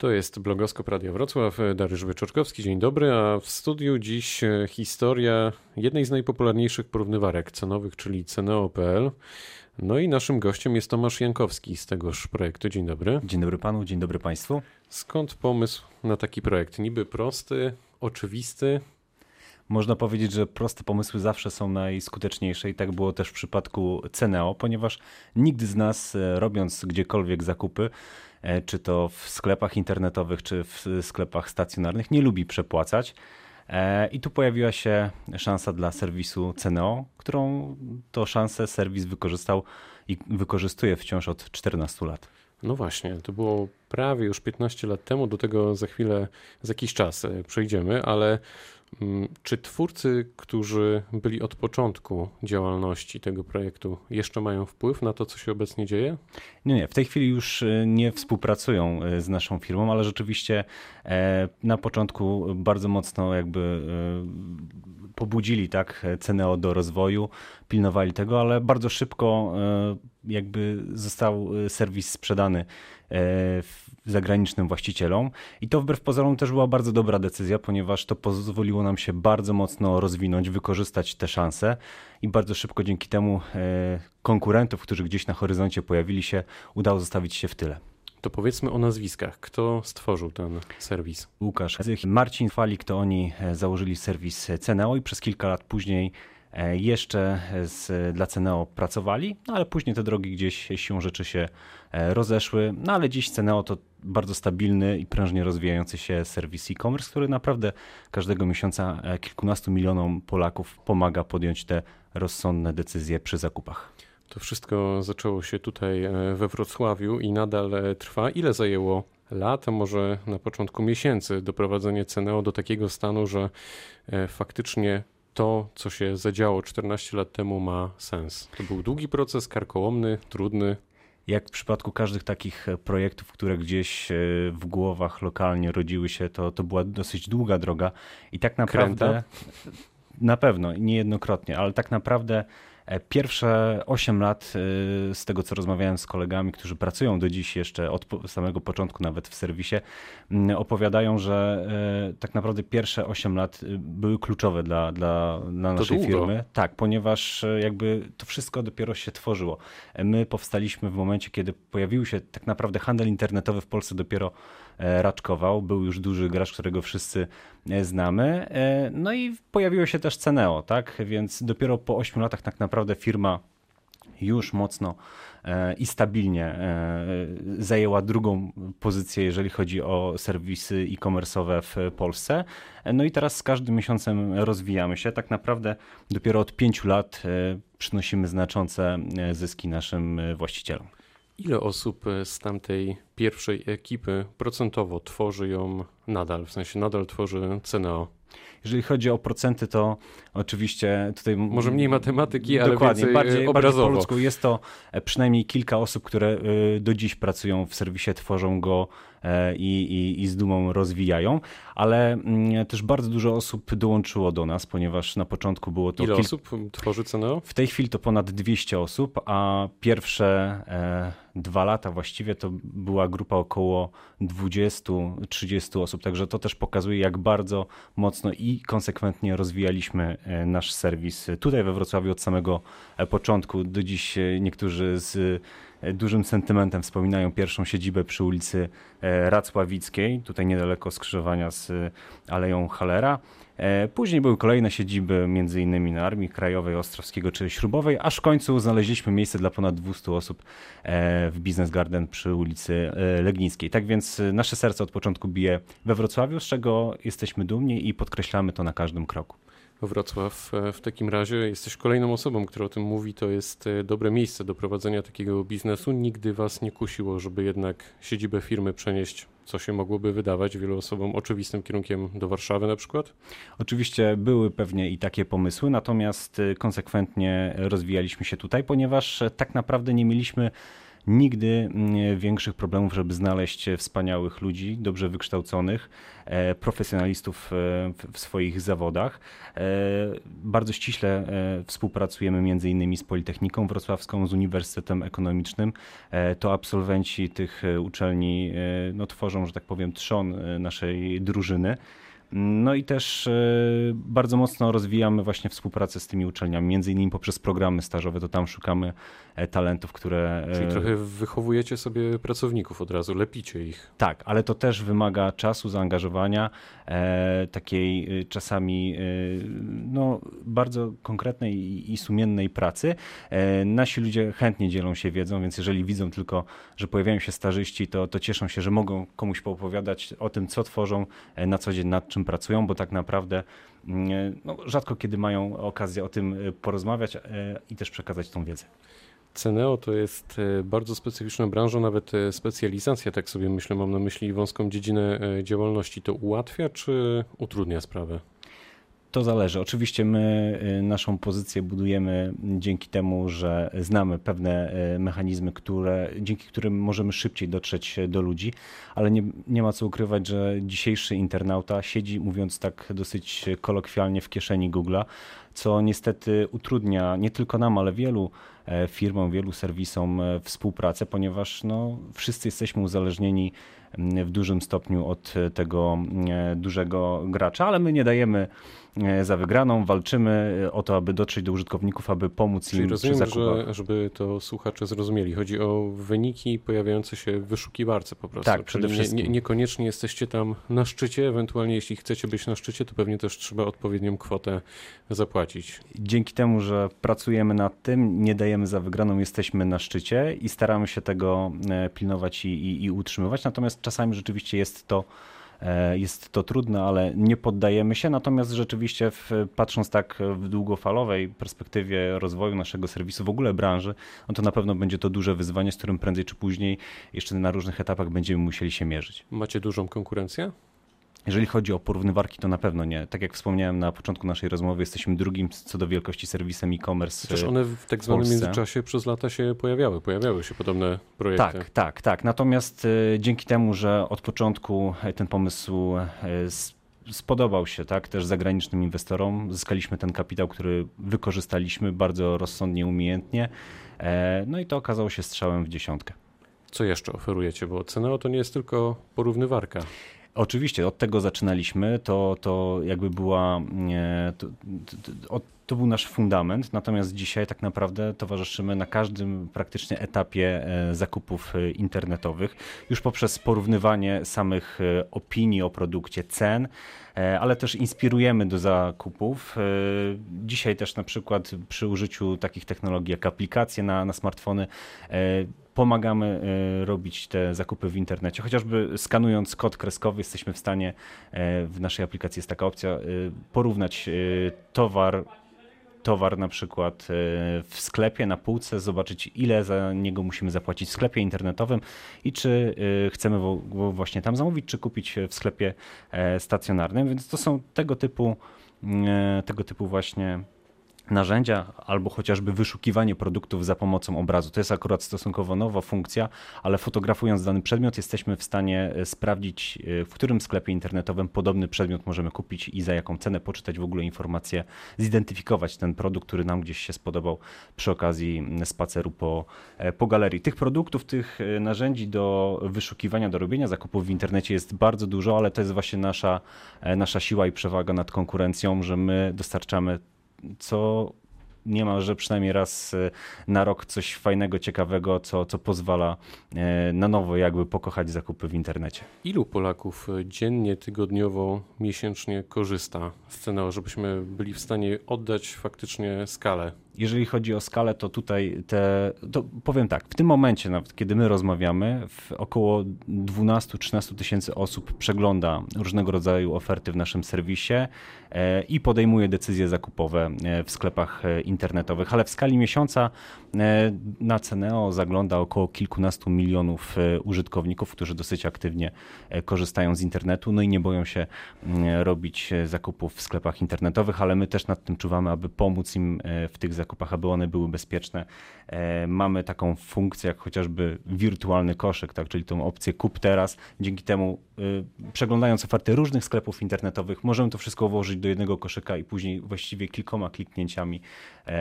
To jest blogoskop Radia Wrocław, Dariusz Wyczorkowski, dzień dobry, a w studiu dziś e, historia jednej z najpopularniejszych porównywarek cenowych, czyli Ceneo.pl. No i naszym gościem jest Tomasz Jankowski z tegoż projektu. Dzień dobry. Dzień dobry panu, dzień dobry państwu. Skąd pomysł na taki projekt? Niby prosty, oczywisty, można powiedzieć, że proste pomysły zawsze są najskuteczniejsze i tak było też w przypadku Ceneo, ponieważ nigdy z nas, e, robiąc gdziekolwiek zakupy, e, czy to w sklepach internetowych, czy w sklepach stacjonarnych, nie lubi przepłacać. E, I tu pojawiła się szansa dla serwisu Ceneo, którą to szansę serwis wykorzystał i wykorzystuje wciąż od 14 lat. No właśnie, to było prawie już 15 lat temu, do tego za chwilę, za jakiś czas przejdziemy, ale Mm, czy twórcy, którzy byli od początku działalności tego projektu, jeszcze mają wpływ na to, co się obecnie dzieje? Nie, nie. W tej chwili już e, nie współpracują e, z naszą firmą, ale rzeczywiście e, na początku bardzo mocno jakby pobudzili tak Ceneo do rozwoju, pilnowali tego, ale bardzo szybko jakby został serwis sprzedany zagranicznym właścicielom. I to wbrew pozorom też była bardzo dobra decyzja, ponieważ to pozwoliło nam się bardzo mocno rozwinąć, wykorzystać te szanse i bardzo szybko dzięki temu e, konkurentów, którzy gdzieś na horyzoncie pojawili się, udało zostawić się w tyle. To powiedzmy o nazwiskach. Kto stworzył ten serwis? Łukasz Marcin Falik, to oni e, założyli serwis Ceneo i przez kilka lat później jeszcze z, dla Ceneo pracowali, no ale później te drogi gdzieś siłą rzeczy się e, rozeszły. No ale dziś Ceneo to bardzo stabilny i prężnie rozwijający się serwis e-commerce, który naprawdę każdego miesiąca e, kilkunastu milionom Polaków pomaga podjąć te rozsądne decyzje przy zakupach. To wszystko zaczęło się tutaj we Wrocławiu i nadal trwa. Ile zajęło lat, a może na początku miesięcy doprowadzenie Ceneo do takiego stanu, że faktycznie to, co się zadziało 14 lat temu, ma sens. To był długi proces, karkołomny, trudny. Jak w przypadku każdych takich e, projektów, które gdzieś e, w głowach lokalnie rodziły się, to, to była dosyć długa droga i tak naprawdę. Kręta? Na pewno, niejednokrotnie, ale tak naprawdę pierwsze 8 lat, e, z tego co rozmawiałem z kolegami, którzy pracują do dziś jeszcze od samego początku nawet w serwisie, opowiadają, że e, tak naprawdę pierwsze 8 lat były kluczowe dla, dla, dla naszej firmy. Tak, ponieważ jakby to wszystko dopiero się tworzyło. My powstaliśmy w momencie, kiedy pojawił się tak naprawdę handel internetowy w Polsce dopiero raczkował. Był już duży gracz, którego wszyscy znamy. No i pojawiło się też Ceneo, tak? Więc dopiero po 8 latach tak naprawdę firma już mocno e, i stabilnie e, zajęła drugą pozycję, jeżeli chodzi o serwisy e-commerce'owe w Polsce. No i teraz z każdym miesiącem rozwijamy się. Tak naprawdę dopiero od pięciu lat e, przynosimy znaczące zyski naszym właścicielom. Ile osób z tamtej pierwszej ekipy procentowo tworzy ją nadal, w sensie nadal tworzy CNO? Jeżeli chodzi o procenty, to oczywiście tutaj... Może mniej matematyki, ale dokładnie, bardziej, obrazowo. bardziej po ludzku. Jest to e, przynajmniej kilka osób, które e, do dziś pracują w serwisie, tworzą go e, i, i, i z dumą rozwijają, ale mm, też bardzo dużo osób dołączyło do nas, ponieważ na początku było to... Ile kil... osób tworzy Ceneo? W tej chwili to ponad 200 osób, a pierwsze dwa lata właściwie to była grupa około 20-30 osób, także to też pokazuje, jak bardzo mocno i konsekwentnie rozwijaliśmy e, nasz serwis tutaj we Wrocławiu od samego e, początku. Do dziś e, niektórzy z dużym sentymentem wspominają pierwszą siedzibę przy ulicy Racławickiej, tutaj niedaleko skrzyżowania z Aleją Halera. Później były kolejne siedziby, innymi na Armii Krajowej, Ostrowskiego czy Śrubowej, aż w końcu znaleźliśmy miejsce dla ponad 200 osób w Business Garden przy ulicy Legnińskiej. Tak więc nasze serce od początku bije we Wrocławiu, z czego jesteśmy dumni i podkreślamy to na każdym kroku. Wrocław. E, w takim razie jesteś kolejną osobą, która o tym mówi. To jest e, dobre miejsce do prowadzenia takiego biznesu. Nigdy was nie kusiło, żeby jednak siedzibę firmy przenieść, co się mogłoby wydawać wielu osobom oczywistym kierunkiem do Warszawy na przykład? Oczywiście były pewnie i takie pomysły, natomiast e, konsekwentnie rozwijaliśmy się tutaj, ponieważ tak naprawdę nie mieliśmy nigdy mm, większych problemów, żeby znaleźć wspaniałych ludzi, dobrze wykształconych, e, profesjonalistów w swoich zawodach. Bardzo ściśle współpracujemy między innymi z Politechniką Wrocławską, z Uniwersytetem Ekonomicznym. To absolwenci tych uczelni no, tworzą, że tak powiem, trzon naszej drużyny. No i też e, bardzo mocno rozwijamy właśnie współpracę z tymi uczelniami, między innymi poprzez programy stażowe, to tam szukamy e, talentów, które... E, Czyli trochę wychowujecie sobie pracowników od razu, lepicie ich. Tak, ale to też wymaga czasu, zaangażowania, takiej czasami no, bardzo konkretnej i sumiennej pracy. Nasi ludzie chętnie dzielą się wiedzą, więc jeżeli widzą tylko, że pojawiają się stażyści, to, to cieszą się, że mogą komuś poopowiadać o tym, co tworzą na co dzień, nad czym czym pracują, bo tak naprawdę mm, no, rzadko kiedy mają okazję o tym e, porozmawiać e, i też przekazać tą wiedzę. Ceneo to jest e, bardzo specyficzna branża, nawet specjalizacja, tak sobie myślę, mam na myśli wąską dziedzinę działalności. To ułatwia czy utrudnia sprawę? To zależy. Oczywiście my y, naszą pozycję budujemy dzięki temu, że znamy pewne y, mechanizmy, które, dzięki którym możemy szybciej dotrzeć do ludzi, ale nie, nie ma co ukrywać, że dzisiejszy internauta siedzi, mówiąc tak dosyć kolokwialnie, w kieszeni Google'a, co niestety utrudnia nie tylko nam, ale wielu e, firmom, wielu serwisom e, współpracę, ponieważ no, wszyscy jesteśmy uzależnieni w dużym stopniu od tego e, dużego gracza, ale my nie dajemy za wygraną, walczymy e, o to, aby dotrzeć do użytkowników, aby pomóc Czyli im rozumiem, przy zakupach. Że, żeby to słuchacze zrozumieli, chodzi o wyniki pojawiające się w wyszukiwarce po prostu. Tak, przede wszystkim. Nie, niekoniecznie jesteście tam na szczycie, ewentualnie jeśli chcecie być na szczycie, to pewnie też trzeba odpowiednią kwotę zapłacić. Dzięki temu, że pracujemy nad tym, nie dajemy za wygraną, jesteśmy na szczycie i staramy się tego e, pilnować i, i, i utrzymywać, natomiast czasami rzeczywiście jest to E, jest to trudne, ale nie poddajemy się. Natomiast rzeczywiście, w, patrząc tak w długofalowej perspektywie rozwoju naszego serwisu, w ogóle branży, no to na pewno będzie to duże wyzwanie, z którym prędzej czy później jeszcze na różnych etapach będziemy musieli się mierzyć. Macie dużą konkurencję? Jeżeli chodzi o porównywarki, to na pewno nie. Tak jak wspomniałem na początku naszej rozmowy, jesteśmy drugim co do wielkości serwisem e-commerce. Chociaż one w tak zwanym międzyczasie przez lata się pojawiały, pojawiały się podobne projekty. Tak, tak, tak. Natomiast y, dzięki temu, że od początku e, ten pomysł y, spodobał się tak, też zagranicznym inwestorom, zyskaliśmy ten kapitał, który wykorzystaliśmy bardzo rozsądnie, umiejętnie. E, no i to okazało się strzałem w dziesiątkę. Co jeszcze oferujecie? Bo Ceneo to nie jest tylko porównywarka. Oczywiście, od tego zaczynaliśmy. To, to jakby była. To, to, to, był nasz fundament, natomiast dzisiaj tak naprawdę towarzyszymy na każdym praktycznie etapie e, zakupów e, internetowych, już poprzez porównywanie samych e, opinii o produkcie, cen, ale też inspirujemy do zakupów. Dzisiaj też na przykład przy użyciu takich technologii jak aplikacje na, na smartfony pomagamy e, robić te zakupy w internecie. Chociażby skanując kod kreskowy jesteśmy w stanie, e, w naszej aplikacji jest taka opcja, e, porównać towar towar na przykład w sklepie na półce, zobaczyć ile za niego musimy zapłacić w sklepie internetowym i czy chcemy właśnie tam zamówić, czy kupić w sklepie stacjonarnym. Więc to są tego typu, tego typu właśnie narzędzia albo chociażby wyszukiwanie produktów za pomocą obrazu. To jest akurat stosunkowo nowa funkcja, ale fotografując dany przedmiot jesteśmy w stanie e, sprawdzić, e, w którym sklepie internetowym podobny przedmiot możemy kupić i za jaką cenę poczytać w ogóle informacje, zidentyfikować ten produkt, który nam gdzieś się spodobał przy okazji spaceru po, e, po galerii. Tych produktów, tych narzędzi do wyszukiwania, do robienia zakupów w internecie jest bardzo dużo, ale to jest właśnie nasza, nasza siła i przewaga nad konkurencją, że my dostarczamy co niemalże przynajmniej raz e, na rok coś fajnego, ciekawego, co, co pozwala e, na nowo jakby pokochać zakupy w internecie. Ilu Polaków dziennie, tygodniowo, miesięcznie korzysta z Ceneo, żebyśmy byli w stanie oddać faktycznie skalę jeżeli chodzi o skalę, to tutaj te, to powiem tak, w tym momencie, nawet kiedy my rozmawiamy, około 12-13 tysięcy osób przegląda różnego rodzaju oferty w naszym serwisie e, i podejmuje decyzje zakupowe e, w sklepach e, internetowych, ale w skali miesiąca na Ceneo zagląda około kilkunastu milionów użytkowników, którzy dosyć aktywnie korzystają z internetu, no i nie boją się robić zakupów w sklepach internetowych, ale my też nad tym czuwamy, aby pomóc im w tych zakupach zakupach, aby one były bezpieczne. Mamy taką funkcję jak chociażby wirtualny koszyk, tak, czyli tą opcję kup teraz. Dzięki temu przeglądając oferty różnych sklepów internetowych, możemy to wszystko włożyć do jednego koszyka i później właściwie kilkoma kliknięciami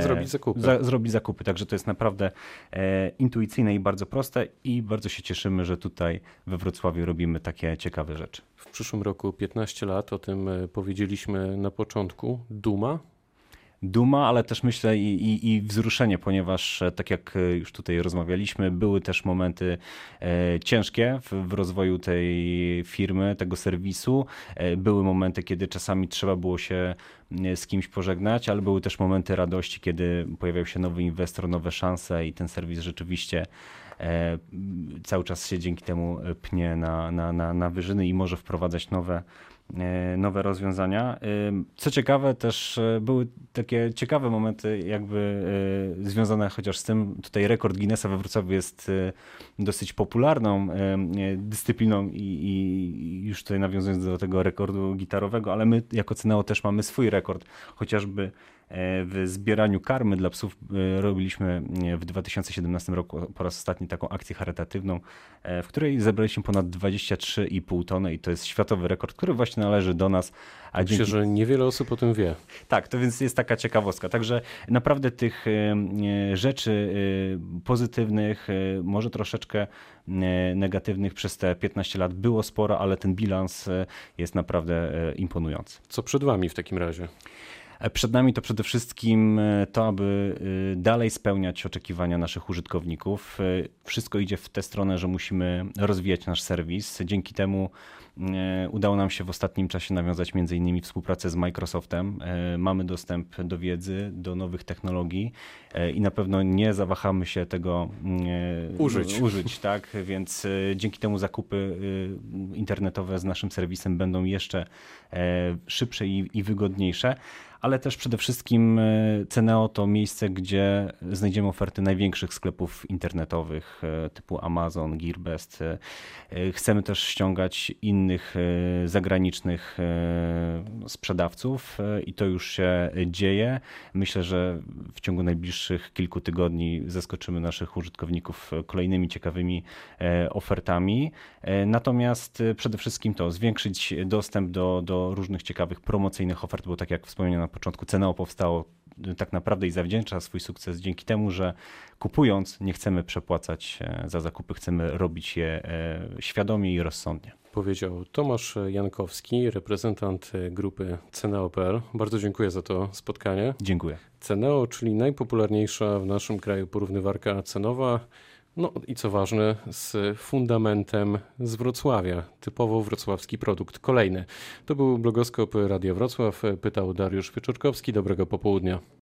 zrobić zakupy. Za, zrobić zakupy. Także to jest naprawdę intuicyjne i bardzo proste i bardzo się cieszymy, że tutaj we Wrocławiu robimy takie ciekawe rzeczy. W przyszłym roku 15 lat, o tym e, powiedzieliśmy na początku. Duma? Duma, ale też myślę i, i, i, wzruszenie, ponieważ e, tak jak e, już tutaj rozmawialiśmy, były też momenty e, ciężkie w, w, rozwoju tej firmy, tego serwisu. Były momenty, kiedy czasami trzeba było się z kimś pożegnać, ale były też momenty radości, kiedy pojawiał się nowy inwestor, nowe szanse i ten serwis rzeczywiście cały czas się dzięki temu pnie na, na, na, na wyżyny i może wprowadzać nowe, nowe rozwiązania. E, co ciekawe, też były takie ciekawe momenty, jakby związane chociaż z tym, tutaj rekord Guinnessa we Wrocławiu jest dosyć popularną dyscypliną i, już tutaj nawiązując do tego rekordu gitarowego, ale my jako Ceneo też mamy swój rekord, chociażby E, w zbieraniu karmy dla psów e, robiliśmy e, w 2017 roku po raz ostatni taką akcję charytatywną, w której zebraliśmy ponad 23,5 tony i to jest światowy rekord, który właśnie należy do nas. A Myślę, dzięki... że niewiele osób o tym wie. Tak, to więc jest taka ciekawostka. Także naprawdę tych rzeczy pozytywnych, może troszeczkę negatywnych przez te 15 lat było sporo, ale ten bilans jest naprawdę imponujący. Co przed Wami w takim razie? E, przed nami to przede wszystkim e, to, aby e, dalej spełniać oczekiwania naszych użytkowników. Wszystko idzie w tę stronę, że musimy rozwijać nasz serwis. Dzięki temu udało nam się w ostatnim czasie nawiązać między innymi współpracę z Microsoftem. Mamy dostęp do wiedzy, do nowych technologii i na pewno nie zawahamy się tego użyć. użyć tak? Więc dzięki temu zakupy internetowe z naszym serwisem będą jeszcze szybsze i wygodniejsze ale też przede wszystkim e, Ceneo to miejsce, gdzie znajdziemy oferty największych sklepów internetowych e, typu Amazon, Gearbest. E, chcemy też ściągać innych zagranicznych sprzedawców i to już się dzieje. Myślę, że w ciągu najbliższych kilku tygodni zaskoczymy naszych użytkowników kolejnymi ciekawymi ofertami. Natomiast przede wszystkim to zwiększyć dostęp do, do różnych ciekawych promocyjnych ofert, bo tak jak wspomniałem na początku Ceneo powstało y, tak naprawdę i zawdzięcza swój sukces dzięki temu, że kupując nie chcemy przepłacać e, za zakupy, chcemy robić je e, świadomie i rozsądnie. Powiedział Tomasz Jankowski, reprezentant grupy Ceneo.pl. Bardzo dziękuję za to spotkanie. Dziękuję. Ceneo, czyli najpopularniejsza w naszym kraju porównywarka cenowa. No i co ważne, z fundamentem z Wrocławia, typowo wrocławski produkt. Kolejny. To był blogoskop Radia Wrocław, pytał Dariusz Wieczorkowski. Dobrego popołudnia.